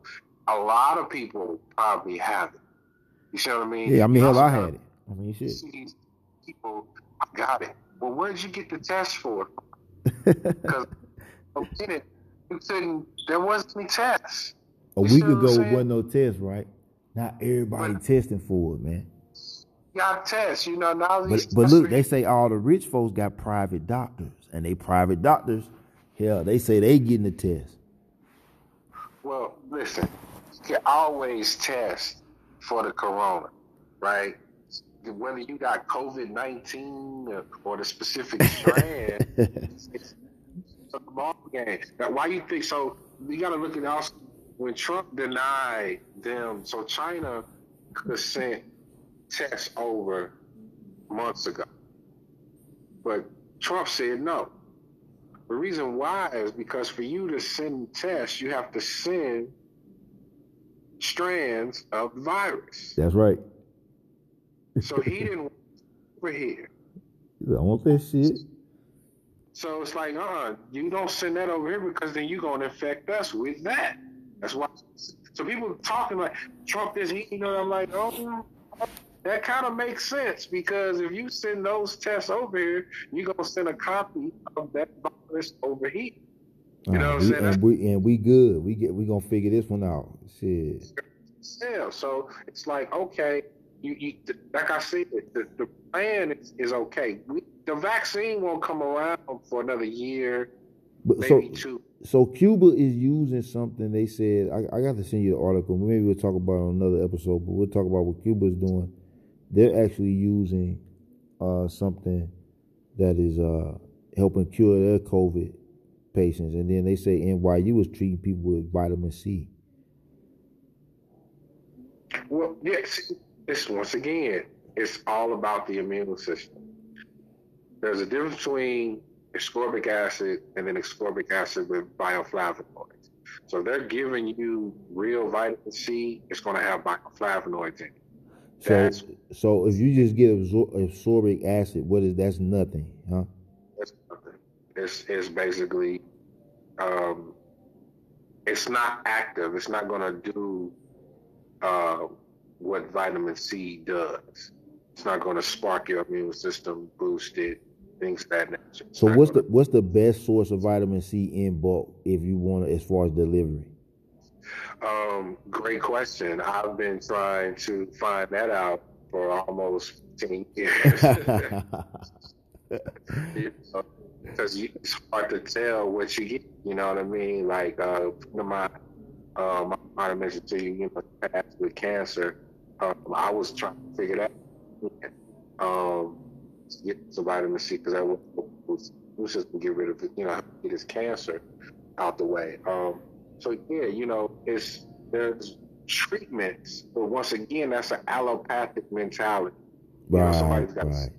a lot of people probably have it. You see what I mean? Yeah, I mean, hell, I had it. I mean, shit. see people I got it. Well, where'd you get the test for? Because a you couldn't. There wasn't any tests. a You week ago saying? wasn't no test, right? Not everybody But- testing for it, man. Got tests. You know now But these. but look, they say all the rich folks got private doctors, and they private doctors, hell, they say they getting the test. Well, listen, you can always test for the corona, right? Whether you got COVID 19 or, or the specific strand, it's, it's a ball game. Now, why you think so? You got to look at also when Trump denied them. So China could have tests over months ago, but Trump said no. The reason why is because for you to send tests, you have to send strands of virus. That's right. So he didn't over here. I want that shit. So it's like, uh, uh, you don't send that over here because then you're gonna infect us with that. That's why. So people talking like Trump is he, you know, I'm like, oh, that kind of makes sense because if you send those tests over here, you're gonna send a copy of that virus over here. You know what I'm saying? And we and we good. We get we gonna figure this one out. Shit. Yeah, so it's like okay, you, you like I said, the, the plan is, is okay. We, the vaccine won't come around for another year, But so maybe two. so Cuba is using something. They said I, I got to send you the article. Maybe we'll talk about it on another episode. But we'll talk about what Cuba's doing. They're actually using uh, something that is uh, helping cure their COVID patients, and then they say NYU is treating people with vitamin C. Well, yes, it's once again, it's all about the immune system. There's a difference between ascorbic acid and then ascorbic acid with bioflavonoids. So they're giving you real vitamin C, it's going to have bioflavonoids in it. So That's- so if you just get absor- ascorbic acid, what is that's nothing, huh? That's nothing. It's, it's basically, um, it's not active. It's not going to do uh, what vitamin C does. It's not going to spark your immune system, boost it, things of that nature. It's So what's the gonna- what's the best source of vitamin C in bulk if you want as far as delivery? Um, great question. I've been trying to find that out for almost 15 years. because it's hard to tell what you get. You know what I mean? Like uh, my, um, I mentioned to you, you know, past with cancer. Um, I was trying to figure that. out. Um, get some vitamin C because I was was just to get rid of it. You know, get his cancer out the way. Um, so yeah, you know, it's there's treatments, but once again, that's an allopathic mentality. You know, right, somebody's got right.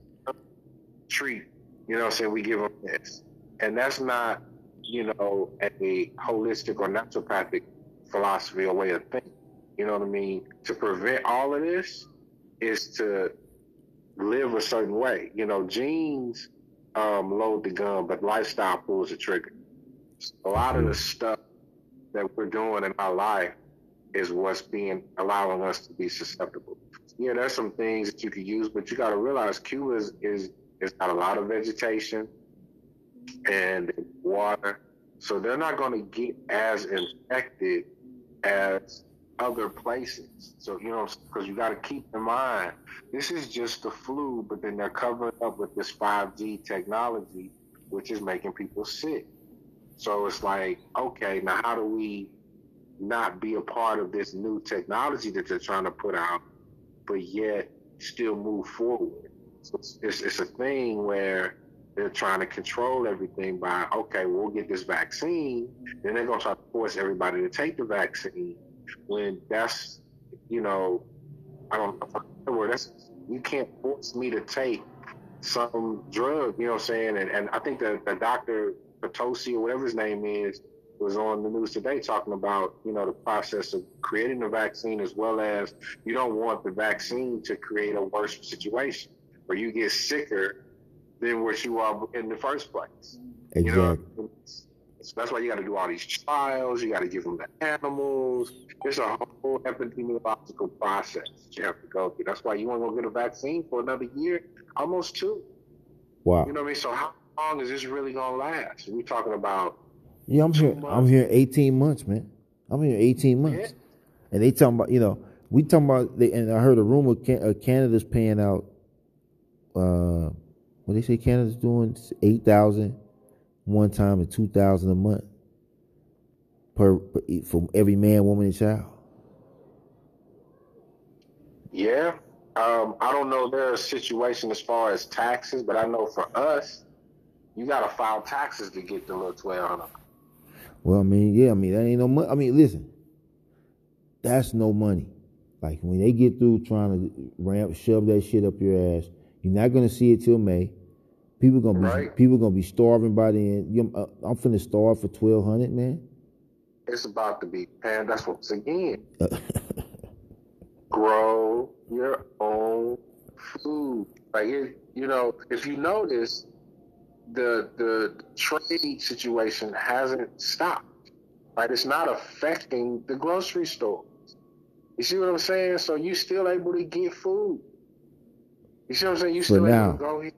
treat. You know what I'm saying? We give them this. And that's not, you know, a holistic or naturopathic philosophy or way of thinking. You know what I mean? To prevent all of this is to live a certain way. You know, genes um, load the gun, but lifestyle pulls the trigger. A lot of the stuff that we're doing in our life is what's being allowing us to be susceptible. Yeah, there's some things that you could use, but you got to realize Cuba is, is it's got a lot of vegetation and water, so they're not going to get as infected as other places. So you know, because you got to keep in mind, this is just the flu, but then they're covering up with this 5G technology, which is making people sick. So it's like, okay, now how do we not be a part of this new technology that they're trying to put out, but yet still move forward? So it's, it's, it's a thing where they're trying to control everything by, okay, we'll get this vaccine, then they're going to try to force everybody to take the vaccine, when that's you know I don't know that's you can't force me to take some drug, you know what I'm saying? And and I think that the doctor Potosi or whatever his name is was on the news today talking about, you know, the process of creating the vaccine as well as you don't want the vaccine to create a worse situation where you get sicker than what you are in the first place. Exactly. You know, so that's why you got to do all these trials. You got to give them the animals. It's a whole epidemiological process that you have to go through. That's why you want to go get a vaccine for another year, almost two. Wow. You know what I mean? So how long is this really gonna last? We're talking about. Yeah, I'm here. Months. I'm here 18 months, man. I'm here 18 months, yeah. and they talking about you know we talking about they, and I heard a rumor uh, Canada's paying out. Uh, what they say Canada's doing eight thousand one time and two thousand a month per, per for every man, woman, and child. Yeah, um, I don't know their situation as far as taxes, but I know for us, you got to file taxes to get the little twelve hundred. Well, I mean, yeah, I mean that ain't no money. I mean, listen, that's no money. Like when they get through trying to ramp, shove that shit up your ass, you're not gonna see it till May. People gonna be right. people gonna be starving by the end. Uh, I'm finna starve for twelve hundred, man. It's about to be, man. That's once again. Grow your own food. Like it, you know, if you notice, the the trade situation hasn't stopped. Right? It's not affecting the grocery stores. You see what I'm saying? So you still able to get food. You see what I'm saying? You still able to go here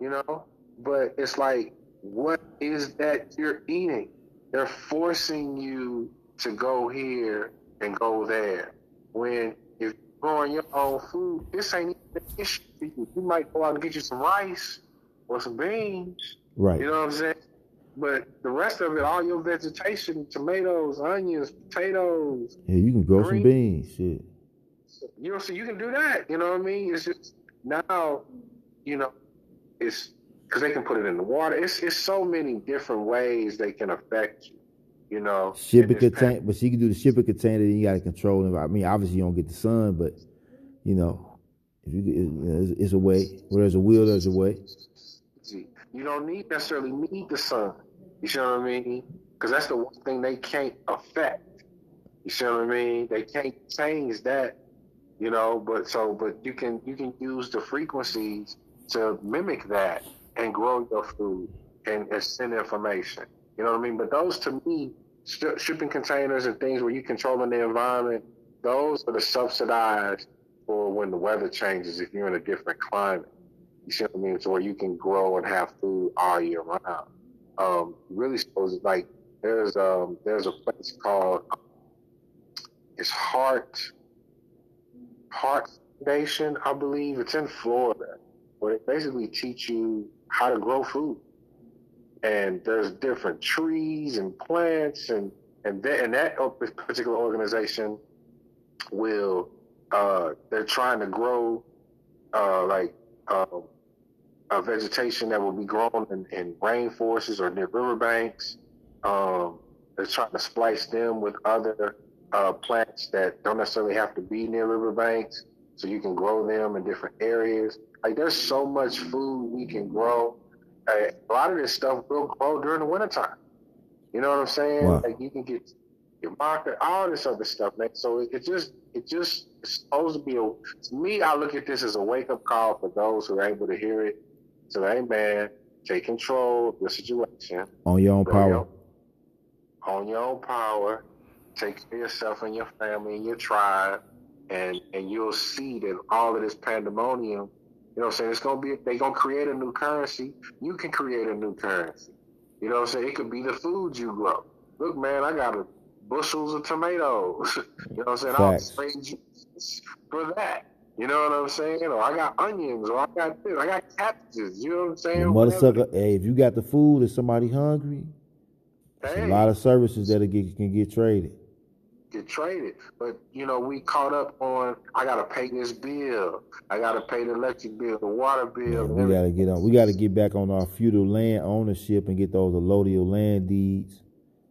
you know? But it's like, what is that you're eating? They're forcing you to go here and go there. When if you're growing your own food, this ain't even an issue for you. You might go out and get you some rice or some beans. Right. You know what I'm saying? But the rest of it, all your vegetation, tomatoes, onions, potatoes. Yeah, you can grow green, some beans. Shit. You know, so you can do that. You know what I mean? It's just now, you know, it's because they can put it in the water. It's it's so many different ways they can affect you. You know, ship it contain, but you can do the ship it container. Then you got to control it. I mean, obviously you don't get the sun, but you know, if you, it, it's, it's a way. Where there's a will, there's a way. You don't need necessarily need the sun. You see what I mean? Because that's the one thing they can't affect. You see what I mean? They can't change that. You know, but so but you can you can use the frequencies to mimic that and grow your food and, and send information. You know what I mean? But those to me, sh- shipping containers and things where you're controlling the environment, those are the subsidized for when the weather changes if you're in a different climate. You see what I mean? So where you can grow and have food all year round. Um, really supposed like there's um there's a place called it's Heart Heart Foundation, I believe. It's in Florida where they basically teach you how to grow food. And there's different trees and plants and and that, and that particular organization will uh, they're trying to grow uh, like uh, a vegetation that will be grown in, in rainforests or near riverbanks. Um, they're trying to splice them with other uh, plants that don't necessarily have to be near riverbanks, so you can grow them in different areas. Like there's so much food we can grow. a lot of this stuff will grow during the wintertime. You know what I'm saying? Wow. Like you can get your market, all this other stuff, man. So it, it just it just it's supposed to be a to me, I look at this as a wake up call for those who are able to hear it. So hey man, take control of your situation. On your own power. On your own power. Take care of yourself and your family and your tribe and and you'll see that all of this pandemonium you know what I'm saying? It's gonna be they're gonna create a new currency. You can create a new currency. You know what I'm saying? It could be the food you grow. Look, man, I got a bushels of tomatoes. you know what I'm saying? Facts. I'll trade you for that. You know what I'm saying? Or I got onions, or I got this, I got cabbages. You know what I'm saying? Mother sucker, hey, if you got the food and somebody hungry, hey. a lot of services that can get traded get traded. But you know, we caught up on I gotta pay this bill. I gotta pay the electric bill, the water bill. we gotta get on. We gotta get back on our feudal land ownership and get those allodial land deeds,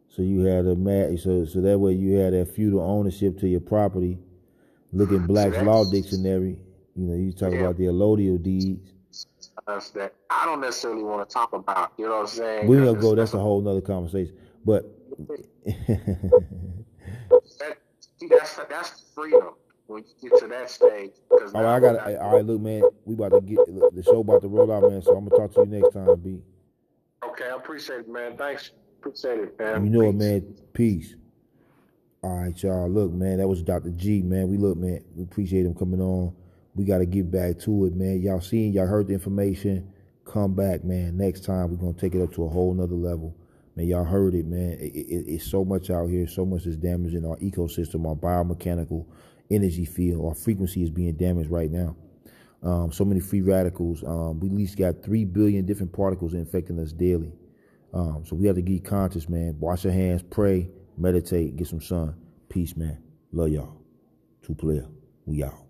So you had a mat. So so that way you had that feudal ownership to your property. Look at Black's Law Dictionary. You know, you talk yeah. about the allodial deeds. That's that I don't necessarily want to talk about. You know what I'm saying? We're gonna go. That's a whole nother conversation. But that, that's that's freedom when you get to that stage. All right, oh, I got. All right, look, man, we about to get the show about to roll out, man. So I'm gonna talk to you next time, B. Okay, I appreciate it, man. Thanks. Appreciate it, man. You know Peace. it, man. Peace. All right, y'all. Look, man, that was Dr. G, man. We look, man. We appreciate him coming on. We got to get back to it, man. Y'all seen, y'all heard the information. Come back, man. Next time, we're going to take it up to a whole nother level. Man, y'all heard it, man. It, it, it's so much out here. So much is damaging our ecosystem, our biomechanical energy field. Our frequency is being damaged right now. Um, so many free radicals. Um, we at least got 3 billion different particles infecting us daily. Um, so we have to get conscious, man. Wash your hands, pray, meditate, get some sun. Peace, man. Love y'all. Two player. We out.